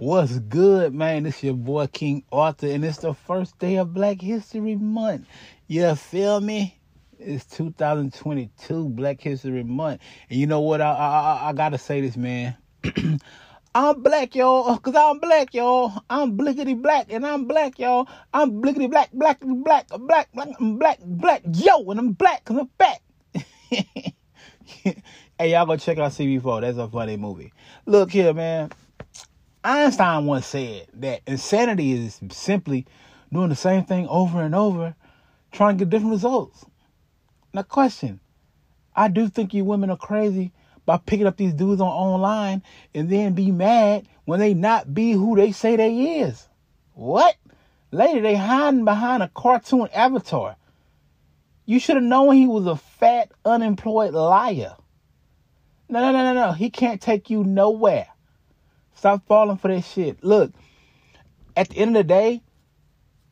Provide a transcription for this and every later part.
What's good, man? This your boy King Arthur, and it's the first day of Black History Month. You feel me? It's 2022 Black History Month, and you know what? I I, I gotta say this, man. I'm black, y'all, cause I'm black, y'all. I'm blickety black, and I'm black, y'all. I'm blickety black, black, black, black, black, black, black, yo, and I'm black, cause I'm back. hey, y'all go check out CB4. That's a funny movie. Look here, man. Einstein once said that insanity is simply doing the same thing over and over, trying to get different results. Now, question I do think you women are crazy by picking up these dudes on online and then be mad when they not be who they say they is. What? Lady, they hiding behind a cartoon avatar. You should have known he was a fat, unemployed liar. No, no, no, no, no. He can't take you nowhere. Stop falling for that shit. Look, at the end of the day,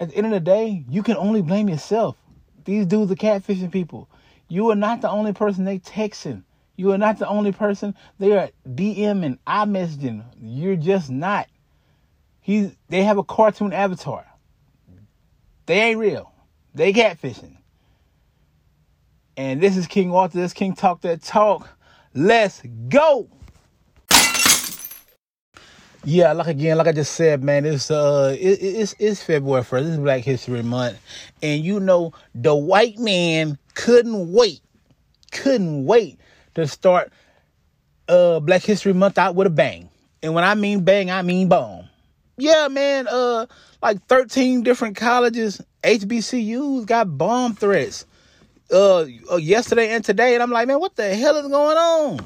at the end of the day, you can only blame yourself. These dudes are catfishing people. You are not the only person they texting. You are not the only person they are DMing, messaging. You're just not. He's they have a cartoon avatar. They ain't real. They catfishing. And this is King Walter. This King Talk That Talk. Let's go. Yeah, like again, like I just said, man, it's uh, it, it's it's February first. It's Black History Month, and you know the white man couldn't wait, couldn't wait to start uh Black History Month out with a bang. And when I mean bang, I mean bomb. Yeah, man, uh, like thirteen different colleges, HBCUs got bomb threats. Uh, uh, yesterday and today, and I'm like, man, what the hell is going on?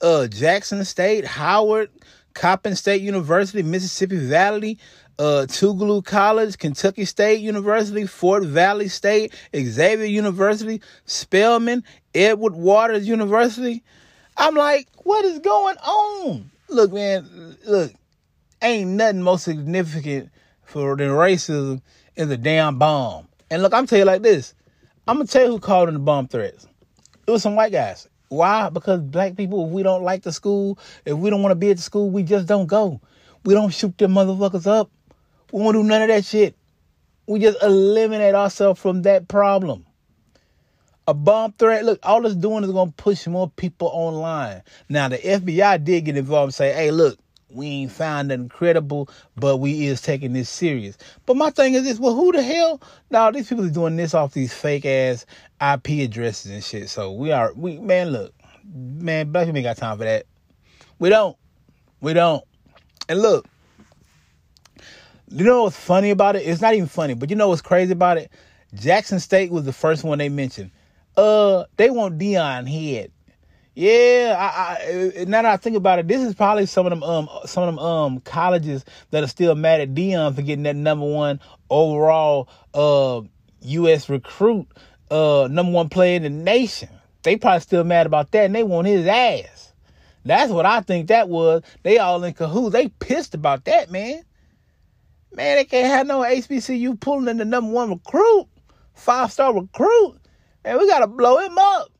Uh, Jackson State, Howard. Coppin State University, Mississippi Valley, uh, Tougaloo College, Kentucky State University, Fort Valley State, Xavier University, Spelman, Edward Waters University. I'm like, what is going on? Look, man, look, ain't nothing more significant for than racism is a damn bomb. And look, I'm tell you like this. I'm gonna tell you who called in the bomb threats. It was some white guys. Why? Because black people, if we don't like the school, if we don't want to be at the school, we just don't go. We don't shoot them motherfuckers up. We won't do none of that shit. We just eliminate ourselves from that problem. A bomb threat, look, all it's doing is going to push more people online. Now, the FBI did get involved and say, hey, look, we ain't found nothing credible, but we is taking this serious. But my thing is this, well, who the hell? Now, these people are doing this off these fake ass IP addresses and shit. So we are, we man, look, man, black people ain't got time for that. We don't. We don't. And look, you know what's funny about it? It's not even funny, but you know what's crazy about it? Jackson State was the first one they mentioned. Uh, they want Deion Head. Yeah, I, I, now that I think about it, this is probably some of them um some of them um colleges that are still mad at Deion for getting that number one overall uh U.S. recruit, uh number one player in the nation. They probably still mad about that, and they want his ass. That's what I think that was. They all in cahoots. They pissed about that, man. Man, they can't have no HBCU pulling in the number one recruit, five star recruit, and we gotta blow him up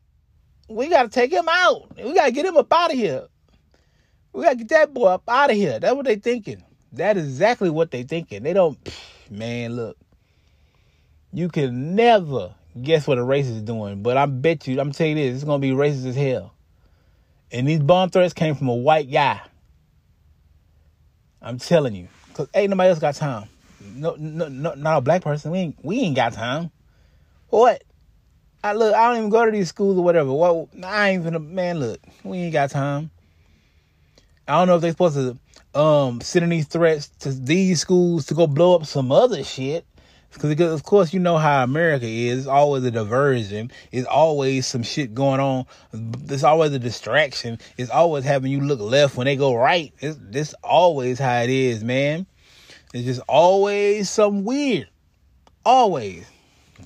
we got to take him out. We got to get him up out of here. We got to get that boy up out of here. That's what they thinking. That is exactly what they thinking. They don't, man, look. You can never guess what a racist is doing, but I bet you, I'm telling you this, it's going to be racist as hell. And these bomb threats came from a white guy. I'm telling you. Because ain't nobody else got time. No, no, no, not a black person. We ain't, we ain't got time. What? I look, I don't even go to these schools or whatever. Well, I ain't even a man. Look, we ain't got time. I don't know if they're supposed to um send these threats to these schools to go blow up some other shit. Because of course you know how America is. It's always a diversion. It's always some shit going on. There's always a distraction. It's always having you look left when they go right. It's this always how it is, man. It's just always some weird. Always.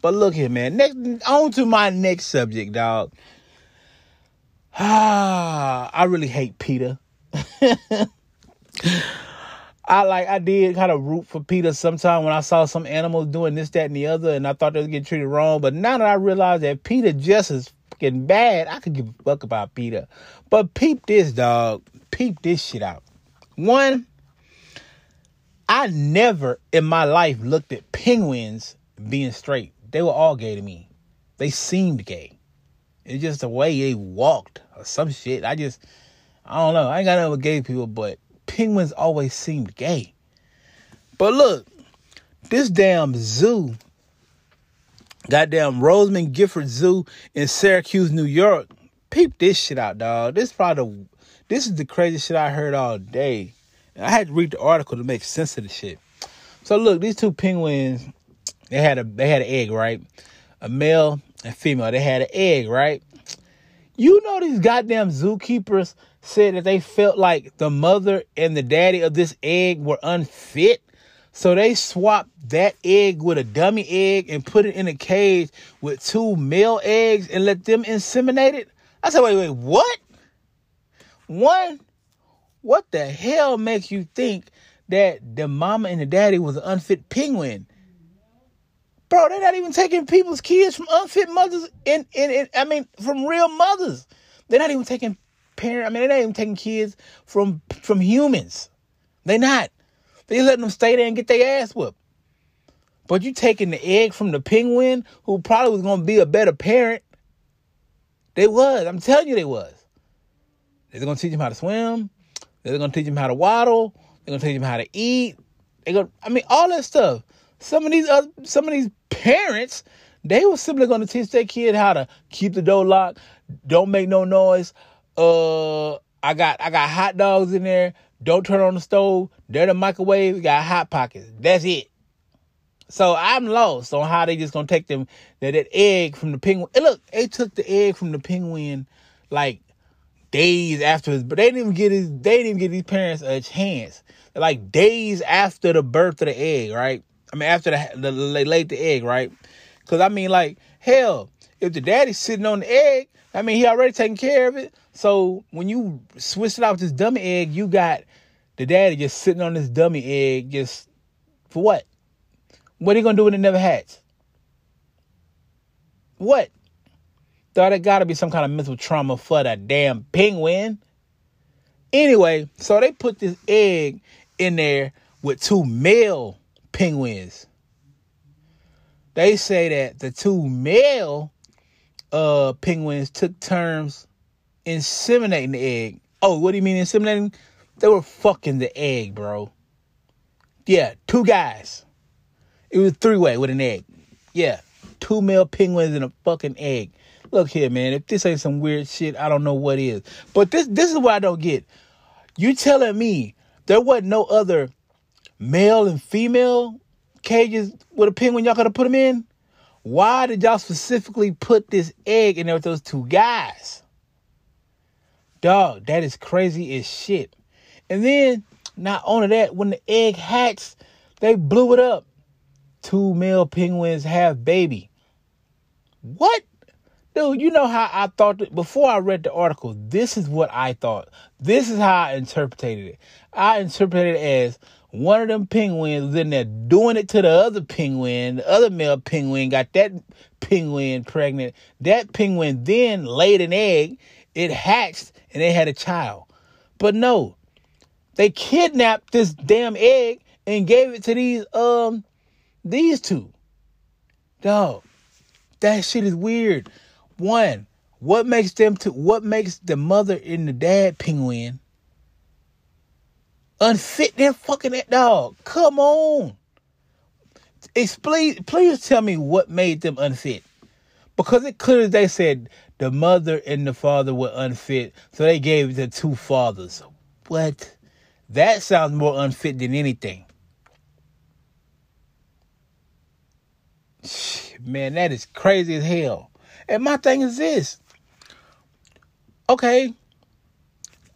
But look here, man. Next, on to my next subject, dog. Ah, I really hate Peter. I like I did kind of root for Peter sometime when I saw some animals doing this, that, and the other, and I thought they was getting treated wrong. But now that I realize that Peter just is fucking bad, I could give a fuck about Peter. But peep this, dog. Peep this shit out. One, I never in my life looked at penguins being straight. They were all gay to me. They seemed gay. It's just the way they walked or some shit. I just, I don't know. I ain't got nothing with gay people, but penguins always seemed gay. But look, this damn zoo, goddamn Rosamond Gifford Zoo in Syracuse, New York. Peep this shit out, dog. This probably, this is the craziest shit I heard all day. And I had to read the article to make sense of the shit. So look, these two penguins, they had a they had an egg, right? A male and female. They had an egg, right? You know these goddamn zookeepers said that they felt like the mother and the daddy of this egg were unfit. So they swapped that egg with a dummy egg and put it in a cage with two male eggs and let them inseminate it. I said, wait, wait, what? One, what the hell makes you think that the mama and the daddy was an unfit penguin? Bro, they're not even taking people's kids from unfit mothers in, in, I mean, from real mothers. They're not even taking parent. I mean, they're not even taking kids from from humans. They're not. They letting them stay there and get their ass whooped. But you taking the egg from the penguin, who probably was gonna be a better parent. They was. I'm telling you, they was. They're gonna teach him how to swim. They're gonna teach him how to waddle. They're gonna teach him how to eat. They're gonna. I mean, all that stuff. Some of these some of these parents, they were simply gonna teach their kid how to keep the door locked, don't make no noise. Uh, I got I got hot dogs in there. Don't turn on the stove. They're the microwave. We got hot pockets. That's it. So I'm lost on how they just gonna take them that, that egg from the penguin. And look, they took the egg from the penguin like days after his, but they didn't even get his, they didn't even give these parents a chance. Like days after the birth of the egg, right? I mean, after the, the they laid the egg, right? Because I mean, like hell, if the daddy's sitting on the egg, I mean, he already taking care of it. So when you switch it out with this dummy egg, you got the daddy just sitting on this dummy egg, just for what? What are you gonna do when it never hatch? What? Thought it gotta be some kind of mental trauma for that damn penguin. Anyway, so they put this egg in there with two male penguins. They say that the two male uh penguins took turns inseminating the egg. Oh, what do you mean inseminating? They were fucking the egg, bro. Yeah, two guys. It was three way with an egg. Yeah, two male penguins and a fucking egg. Look here, man. If this ain't some weird shit, I don't know what is. But this this is what I don't get. You telling me there wasn't no other male and female cages with a penguin y'all have put them in? Why did y'all specifically put this egg in there with those two guys? Dog, that is crazy as shit. And then, not only that, when the egg hatched, they blew it up. Two male penguins have baby. What? Dude, you know how I thought that before I read the article, this is what I thought. This is how I interpreted it. I interpreted it as one of them penguins was in there doing it to the other penguin. The other male penguin got that penguin pregnant. That penguin then laid an egg. It hatched and they had a child. But no, they kidnapped this damn egg and gave it to these um these two. Dog, that shit is weird. One, what makes them to what makes the mother and the dad penguin unfit their fucking that dog. Come on. Explain, please tell me what made them unfit. Because it clearly they said the mother and the father were unfit, so they gave to two fathers. What? That sounds more unfit than anything. Man, that is crazy as hell. And my thing is this. Okay.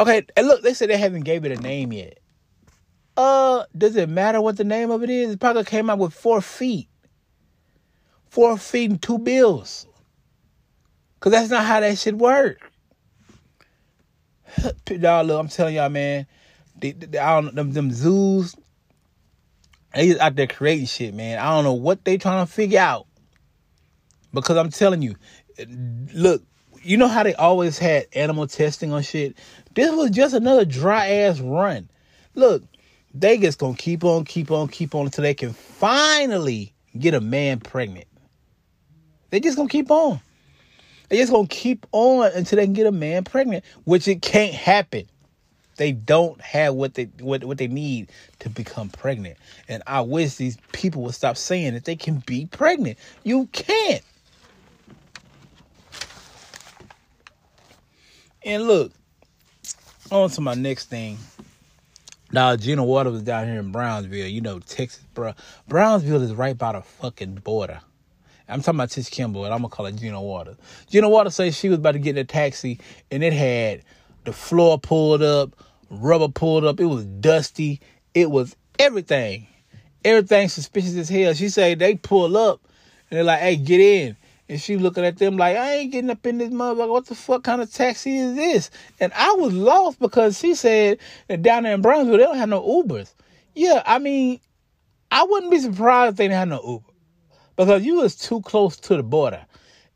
Okay, and look, they said they haven't gave it a name yet. Uh, does it matter what the name of it is? It probably came out with four feet. Four feet and two bills. Cause that's not how that shit work. Y'all look, I'm telling y'all, man. They, they, I don't, them, them zoos, they just out there creating shit, man. I don't know what they trying to figure out. Because I'm telling you, look, you know how they always had animal testing on shit? This was just another dry ass run. Look, they just gonna keep on, keep on, keep on until they can finally get a man pregnant. They just gonna keep on. They just gonna keep on until they can get a man pregnant, which it can't happen. They don't have what they what, what they need to become pregnant. And I wish these people would stop saying that they can be pregnant. You can't. And look, on to my next thing. Now, Gina Water was down here in Brownsville, you know, Texas, bro. Brownsville is right by the fucking border. I'm talking about Tish Kimball, and I'm gonna call it Gina Water. Gina Water says she was about to get in a taxi, and it had the floor pulled up, rubber pulled up. It was dusty. It was everything, everything suspicious as hell. She said they pull up, and they're like, "Hey, get in." And she looking at them like, I ain't getting up in this motherfucker. What the fuck kind of taxi is this? And I was lost because she said that down there in Brownsville, they don't have no Ubers. Yeah, I mean, I wouldn't be surprised if they didn't have no Uber. Because you was too close to the border.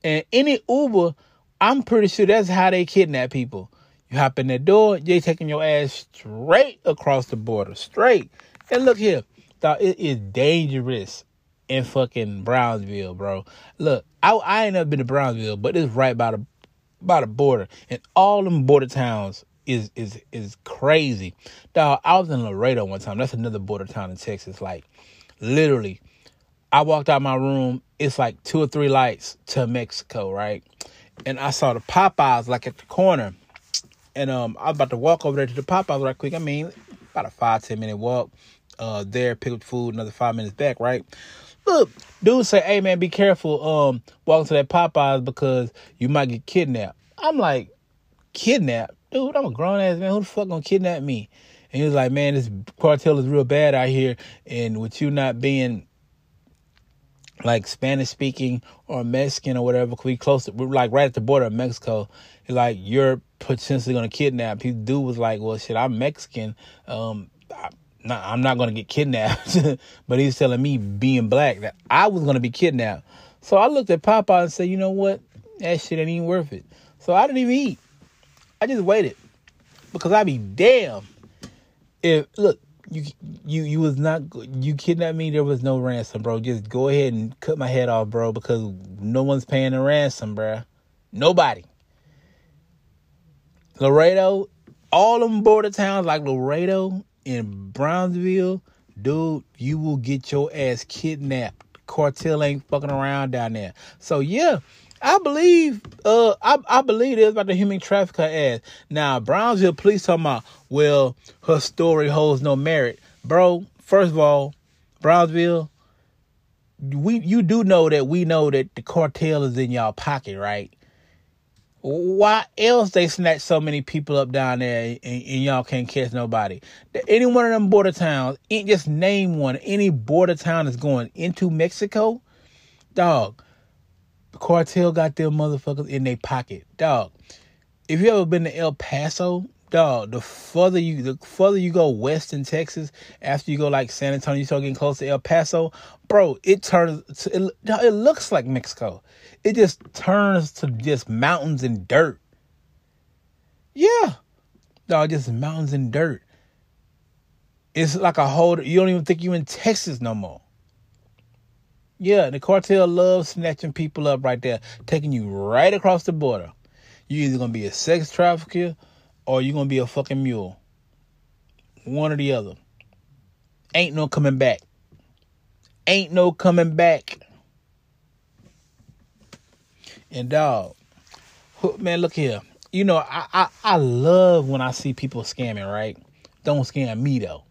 And any Uber, I'm pretty sure that's how they kidnap people. You hop in that door, they taking your ass straight across the border. Straight. And look here, it is dangerous in fucking Brownsville, bro. Look, I I ain't never been to Brownsville, but it's right by the by the border, and all them border towns is is is crazy. Dog, I was in Laredo one time. That's another border town in Texas. Like, literally, I walked out my room. It's like two or three lights to Mexico, right? And I saw the Popeyes like at the corner, and um, I was about to walk over there to the Popeyes right quick. I mean, about a five ten minute walk. Uh, there, pick up food, another five minutes back, right? Look, dude say, hey man, be careful um walking to that Popeyes because you might get kidnapped. I'm like, kidnapped? Dude, I'm a grown ass man. Who the fuck gonna kidnap me? And he was like, man, this cartel is real bad out here. And with you not being like Spanish speaking or Mexican or whatever, we close to, we're like right at the border of Mexico. He's like, you're potentially gonna kidnap. His dude was like, well, shit, I'm Mexican. Um, I, not, I'm not going to get kidnapped, but he's telling me being black that I was going to be kidnapped. So I looked at Papa and said, you know what? That shit ain't even worth it. So I didn't even eat. I just waited because I'd be damn if look you you you was not you kidnapped me. There was no ransom, bro. Just go ahead and cut my head off, bro, because no one's paying a ransom, bro. Nobody. Laredo, all them border towns like Laredo in Brownsville, dude, you will get your ass kidnapped. Cartel ain't fucking around down there. So yeah, I believe uh I, I believe it's about the human trafficker ass. Now Brownsville police talking about well her story holds no merit. Bro, first of all, Brownsville, we you do know that we know that the cartel is in y'all pocket, right? Why else they snatch so many people up down there and, and, y'all can't catch nobody? Any one of them border towns, just name one. Any border town that's going into Mexico, dog. The cartel got them motherfuckers in their pocket, dog. If you ever been to El Paso, dog, the further you the further you go west in Texas, after you go like San Antonio, you start getting close to El Paso, bro. It turns. It, it looks like Mexico it just turns to just mountains and dirt. Yeah. No, just mountains and dirt. It's like a whole you don't even think you in Texas no more. Yeah, the cartel loves snatching people up right there, taking you right across the border. You either gonna be a sex trafficker or you're gonna be a fucking mule. One or the other. Ain't no coming back. Ain't no coming back. And dog, man, look here. You know, I, I, I love when I see people scamming, right? Don't scam me though.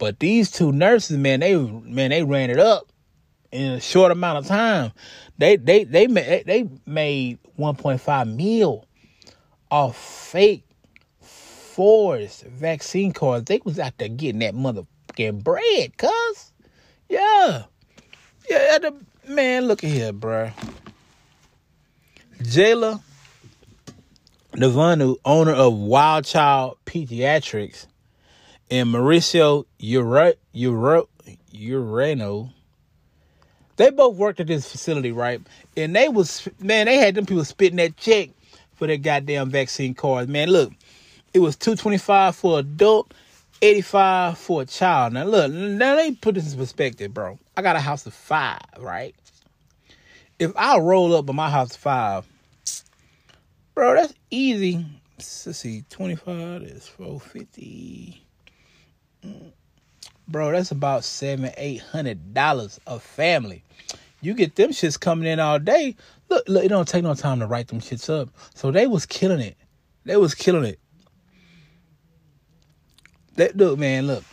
But these two nurses, man, they man, they ran it up in a short amount of time. They they they made they made 1.5 mil off fake forced vaccine cards. They was out there getting that motherfucking bread, cuz. Yeah. Yeah, the, man, look at here, bruh. Jayla Navanu, owner of Wild Child Pediatrics, and Mauricio Ure, Ure, Ureno, they both worked at this facility, right? And they was man, they had them people spitting that check for their goddamn vaccine cards. Man, look, it was two twenty five for adult 85 for a child. Now look, now let me put this in perspective, bro. I got a house of five, right? If I roll up in my house of five, bro, that's easy. Let's see, 25 is 450. Mm. Bro, that's about seven, eight hundred dollars a family. You get them shits coming in all day. Look, look, it don't take no time to write them shits up. So they was killing it. They was killing it. That look, man, look.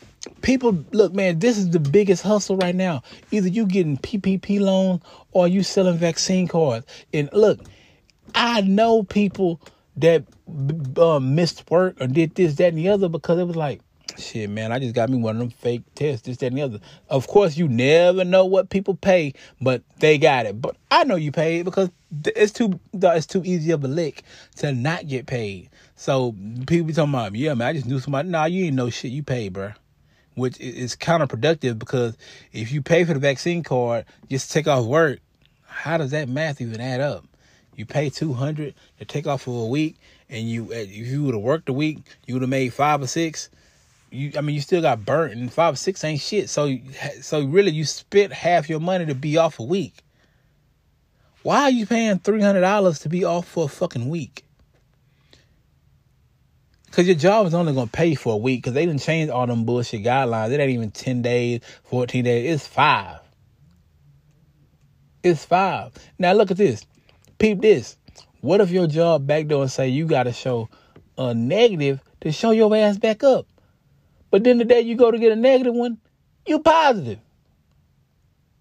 People look, man, this is the biggest hustle right now. Either you getting PPP loan or you selling vaccine cards. And look, I know people that uh, missed work or did this, that, and the other because it was like, shit, man, I just got me one of them fake tests, this, that, and the other. Of course, you never know what people pay, but they got it. But I know you paid because it's too it's too easy of a lick to not get paid. So people be talking about, yeah, man, I just knew somebody. Nah, you ain't know shit. You paid, bro. Which is counterproductive because if you pay for the vaccine card just take off work, how does that math even add up? You pay two hundred to take off for a week, and you if you would have worked a week, you would have made five or six you I mean you still got burnt and five or six ain't shit. So so really you spent half your money to be off a week. Why are you paying three hundred dollars to be off for a fucking week? Cause your job is only gonna pay for a week because they didn't change all them bullshit guidelines. It ain't even ten days, fourteen days. It's five. It's five. Now look at this. Peep this. What if your job back door and say you gotta show a negative to show your ass back up? But then the day you go to get a negative one, you positive.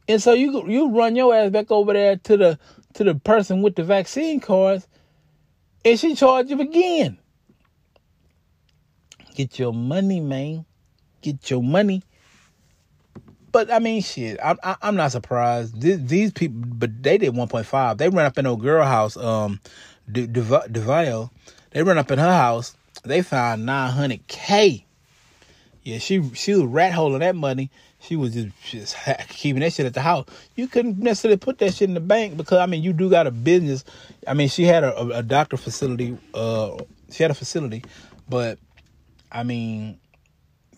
And so you you run your ass back over there to the to the person with the vaccine cards, and she charge you again. Get your money, man. Get your money. But I mean, shit. I'm I, am not surprised. These, these, people, but they did 1.5. They ran up in a girl house, um, DeVille. They ran up in her house. They found 900k yeah, she she was rat holing that money. She was just just keeping that shit at the house. You couldn't necessarily put that shit in the bank because I mean you do got a business. I mean she had a, a doctor facility. Uh, she had a facility, but I mean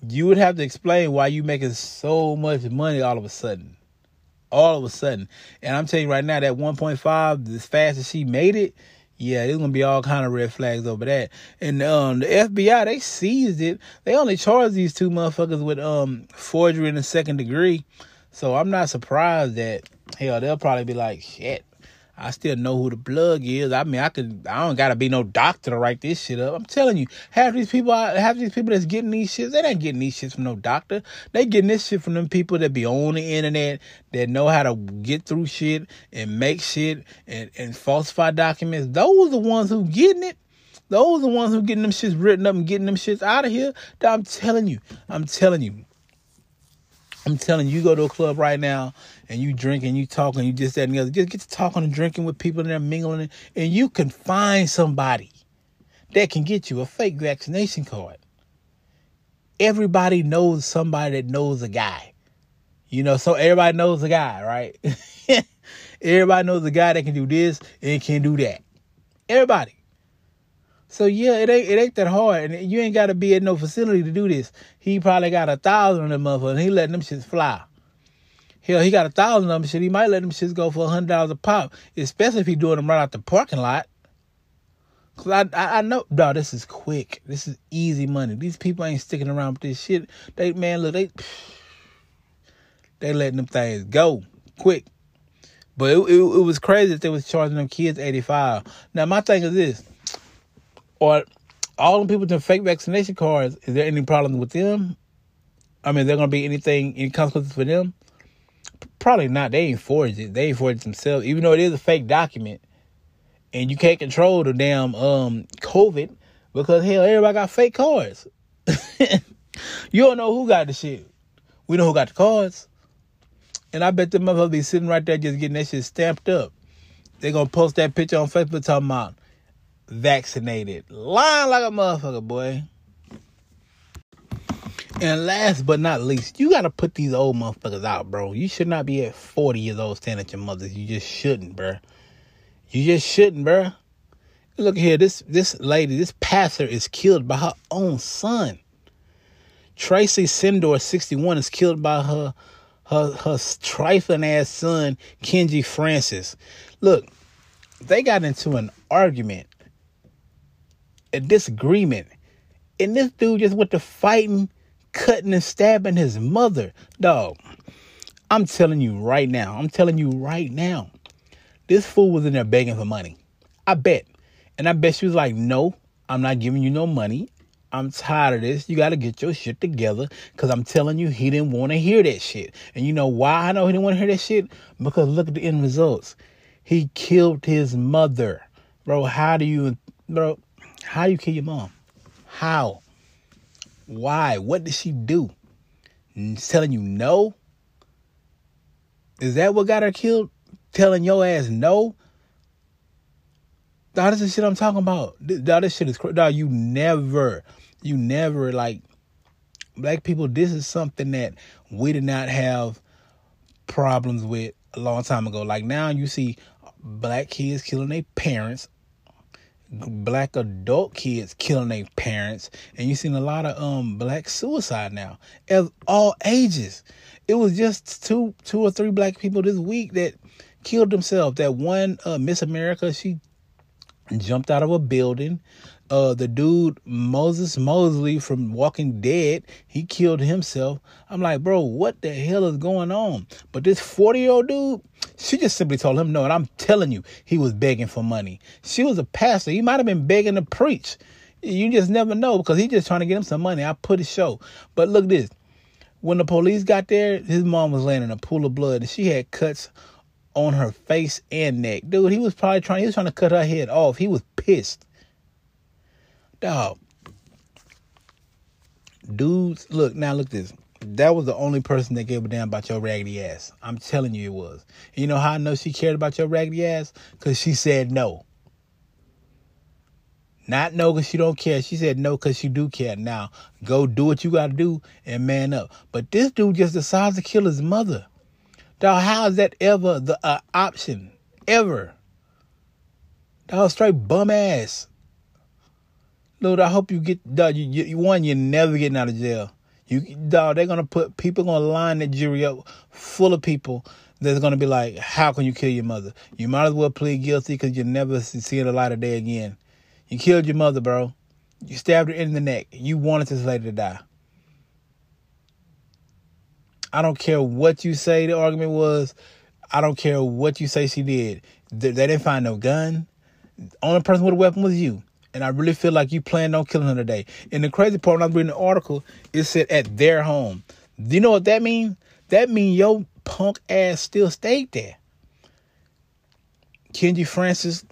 you would have to explain why you making so much money all of a sudden. All of a sudden, and I'm telling you right now that 1.5, as fast as she made it, yeah, there's gonna be all kind of red flags over that. And um, the FBI they seized it. They only charged these two motherfuckers with um forgery in the second degree. So I'm not surprised that hell they'll probably be like shit. I still know who the plug is. I mean, I could. I don't gotta be no doctor to write this shit up. I'm telling you, half these people, half these people that's getting these shits, they ain't getting these shits from no doctor. They getting this shit from them people that be on the internet that know how to get through shit and make shit and and falsify documents. Those are the ones who getting it. Those are the ones who getting them shits written up and getting them shits out of here. I'm telling you. I'm telling you. I'm telling you, you go to a club right now and you drinking, you talking, you just that and the other. Just get to talking and drinking with people and they're mingling, and you can find somebody that can get you a fake vaccination card. Everybody knows somebody that knows a guy. You know, so everybody knows a guy, right? everybody knows a guy that can do this and can do that. Everybody. So yeah, it ain't it ain't that hard, and you ain't got to be at no facility to do this. He probably got a thousand of them motherfuckers, and he letting them shits fly. Hell, he got a thousand of them shit. He might let them shits go for a hundred dollars a pop, especially if he doing them right out the parking lot. Cause I, I I know, no, this is quick. This is easy money. These people ain't sticking around with this shit. They man, look, they they letting them things go quick. But it, it, it was crazy that they was charging them kids eighty five. Now my thing is this or all the people with the fake vaccination cards, is there any problem with them? I mean, is there gonna be anything, any consequences for them? Probably not. They ain't forged it. They ain't forged it themselves, even though it is a fake document. And you can't control the damn um COVID because hell, everybody got fake cards. you don't know who got the shit. We know who got the cards. And I bet the motherfuckers be sitting right there just getting that shit stamped up. They gonna post that picture on Facebook talking about vaccinated. Lying like a motherfucker, boy. And last but not least, you gotta put these old motherfuckers out, bro. You should not be at 40 years old standing at your mother's. You just shouldn't, bro. You just shouldn't, bro. Look here, this this lady, this pastor is killed by her own son. Tracy Sindor, 61, is killed by her her her trifling ass son, Kenji Francis. Look, they got into an argument, a disagreement, and this dude just went to fighting, cutting and stabbing his mother. Dog, I'm telling you right now, I'm telling you right now, this fool was in there begging for money. I bet. And I bet she was like, no, I'm not giving you no money. I'm tired of this. You got to get your shit together. Because I'm telling you, he didn't want to hear that shit. And you know why I know he didn't want to hear that shit? Because look at the end results. He killed his mother. Bro, how do you, bro, how you kill your mom? How? Why? What did she do? telling you no? Is that what got her killed? Telling your ass no? Dog, this is shit I'm talking about. Dog, this shit is crazy. Dog, you never, you never like black people. This is something that we did not have problems with a long time ago. Like now, you see black kids killing their parents, black adult kids killing their parents, and you've seen a lot of um black suicide now, of all ages. It was just two, two or three black people this week that killed themselves. That one, uh, Miss America, she jumped out of a building. Uh, the dude Moses Moseley from Walking Dead, he killed himself. I'm like, bro, what the hell is going on? But this 40 year old dude, she just simply told him no. And I'm telling you, he was begging for money. She was a pastor. He might have been begging to preach. You just never know because he just trying to get him some money. I put a show. But look this. When the police got there, his mom was laying in a pool of blood and she had cuts on her face and neck. Dude, he was probably trying he was trying to cut her head off. He was pissed. Dog. Dudes, look, now look this. That was the only person that gave a damn about your raggedy ass. I'm telling you it was. You know how I know she cared about your raggedy ass? Cause she said no. Not no because she don't care. She said no because she do care. Now, go do what you got to do and man up. But this dude just decides to kill his mother. Dog, how is that ever the uh, option? Ever. Dog, straight bum ass. Dude, I hope you get, dog, you, you, one, you're never getting out of jail. You, dog, they're gonna put, people gonna line that jury up full of people that's gonna be like, how can you kill your mother? You might as well plead guilty because you're never see the light of day again. You killed your mother, bro. You stabbed her in the neck. You wanted this lady to die. I don't care what you say the argument was. I don't care what you say she did. They didn't find no gun. The only person with a weapon was you. And I really feel like you planned on killing her today. And the crazy part, when I was reading the article, it said at their home. Do you know what that means? That means your punk ass still stayed there. Kenji Francis,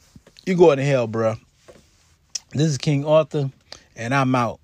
you going to hell, bro. This is King Arthur, and I'm out.